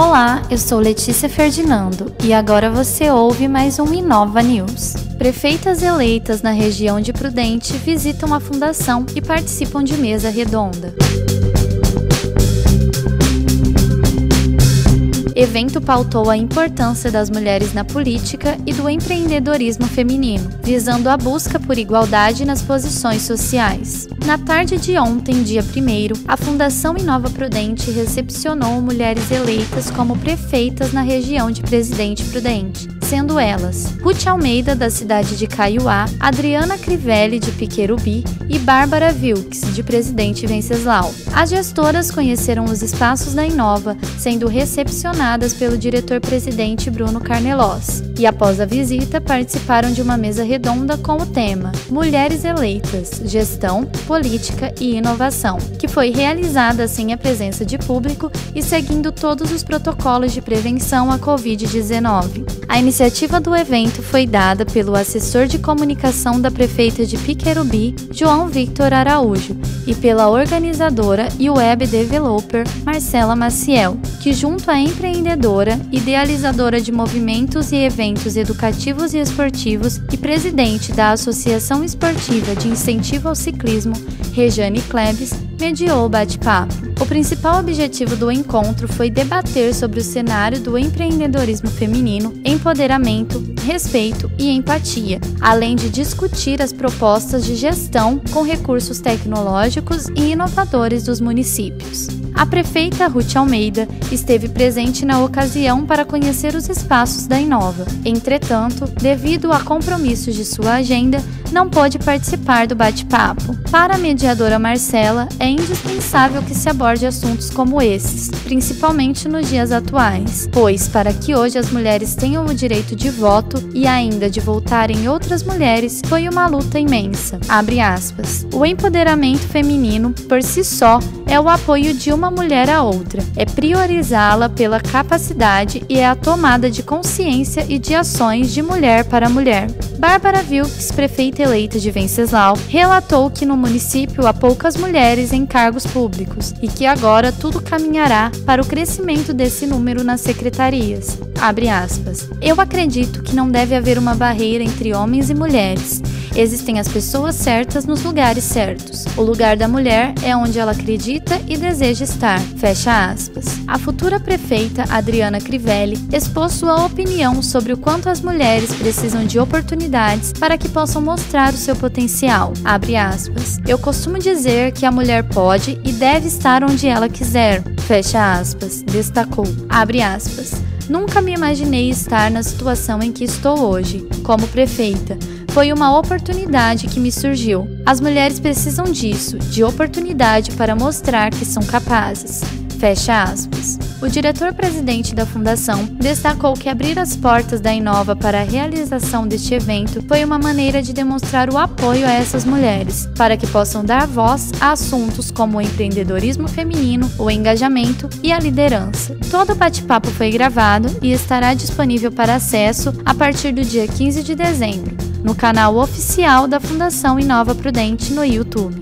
Olá, eu sou Letícia Ferdinando e agora você ouve mais um Inova News. Prefeitas eleitas na região de Prudente visitam a fundação e participam de mesa redonda. Evento pautou a importância das mulheres na política e do empreendedorismo feminino, visando a busca por igualdade nas posições sociais. Na tarde de ontem, dia 1, a Fundação Inova Prudente recepcionou mulheres eleitas como prefeitas na região de Presidente Prudente, sendo elas Ruth Almeida, da cidade de Caiuá, Adriana Crivelli, de Piquerubi e Bárbara Vilks, de Presidente Venceslau. As gestoras conheceram os espaços da Inova, sendo recepcionadas pelo diretor-presidente Bruno Carnelós. E após a visita, participaram de uma mesa redonda com o tema Mulheres Eleitas, Gestão, Política e Inovação, que foi realizada sem a presença de público e seguindo todos os protocolos de prevenção à Covid-19. A iniciativa do evento foi dada pelo assessor de comunicação da prefeita de Piquerubi, João Victor Araújo, e pela organizadora e web developer Marcela Maciel, que junto à empreendedora, idealizadora de movimentos e eventos educativos e esportivos e presidente da Associação Esportiva de Incentivo ao Ciclismo, Rejane Klebs, mediou o bate-papo. Principal objetivo do encontro foi debater sobre o cenário do empreendedorismo feminino, empoderamento, respeito e empatia, além de discutir as propostas de gestão com recursos tecnológicos e inovadores dos municípios. A prefeita Ruth Almeida esteve presente na ocasião para conhecer os espaços da Inova. Entretanto, devido a compromissos de sua agenda, não pôde participar do bate-papo. Para a mediadora Marcela, é indispensável que se aborde assuntos como esses, principalmente nos dias atuais, pois para que hoje as mulheres tenham o direito de voto e ainda de voltarem outras mulheres, foi uma luta imensa. Abre aspas. O empoderamento feminino, por si só, é o apoio de uma mulher à outra, é priorizá-la pela capacidade e é a tomada de consciência e de ações de mulher para mulher. Bárbara Wilkes, prefeita eleita de Venceslau, relatou que no município há poucas mulheres em cargos públicos e que agora tudo caminhará para o crescimento desse número nas secretarias. Abre aspas. Eu acredito que não deve haver uma barreira entre homens e mulheres. Existem as pessoas certas nos lugares certos. O lugar da mulher é onde ela acredita e deseja estar. Fecha aspas. A futura prefeita Adriana Crivelli expôs sua opinião sobre o quanto as mulheres precisam de oportunidades para que possam mostrar o seu potencial. Abre aspas. Eu costumo dizer que a mulher pode e deve estar onde ela quiser. Fecha aspas. Destacou. Abre aspas. Nunca me imaginei estar na situação em que estou hoje, como prefeita foi uma oportunidade que me surgiu. As mulheres precisam disso, de oportunidade para mostrar que são capazes. Fecha aspas. O diretor-presidente da fundação destacou que abrir as portas da Inova para a realização deste evento foi uma maneira de demonstrar o apoio a essas mulheres, para que possam dar voz a assuntos como o empreendedorismo feminino, o engajamento e a liderança. Todo o bate-papo foi gravado e estará disponível para acesso a partir do dia 15 de dezembro no canal oficial da Fundação Inova Prudente no YouTube.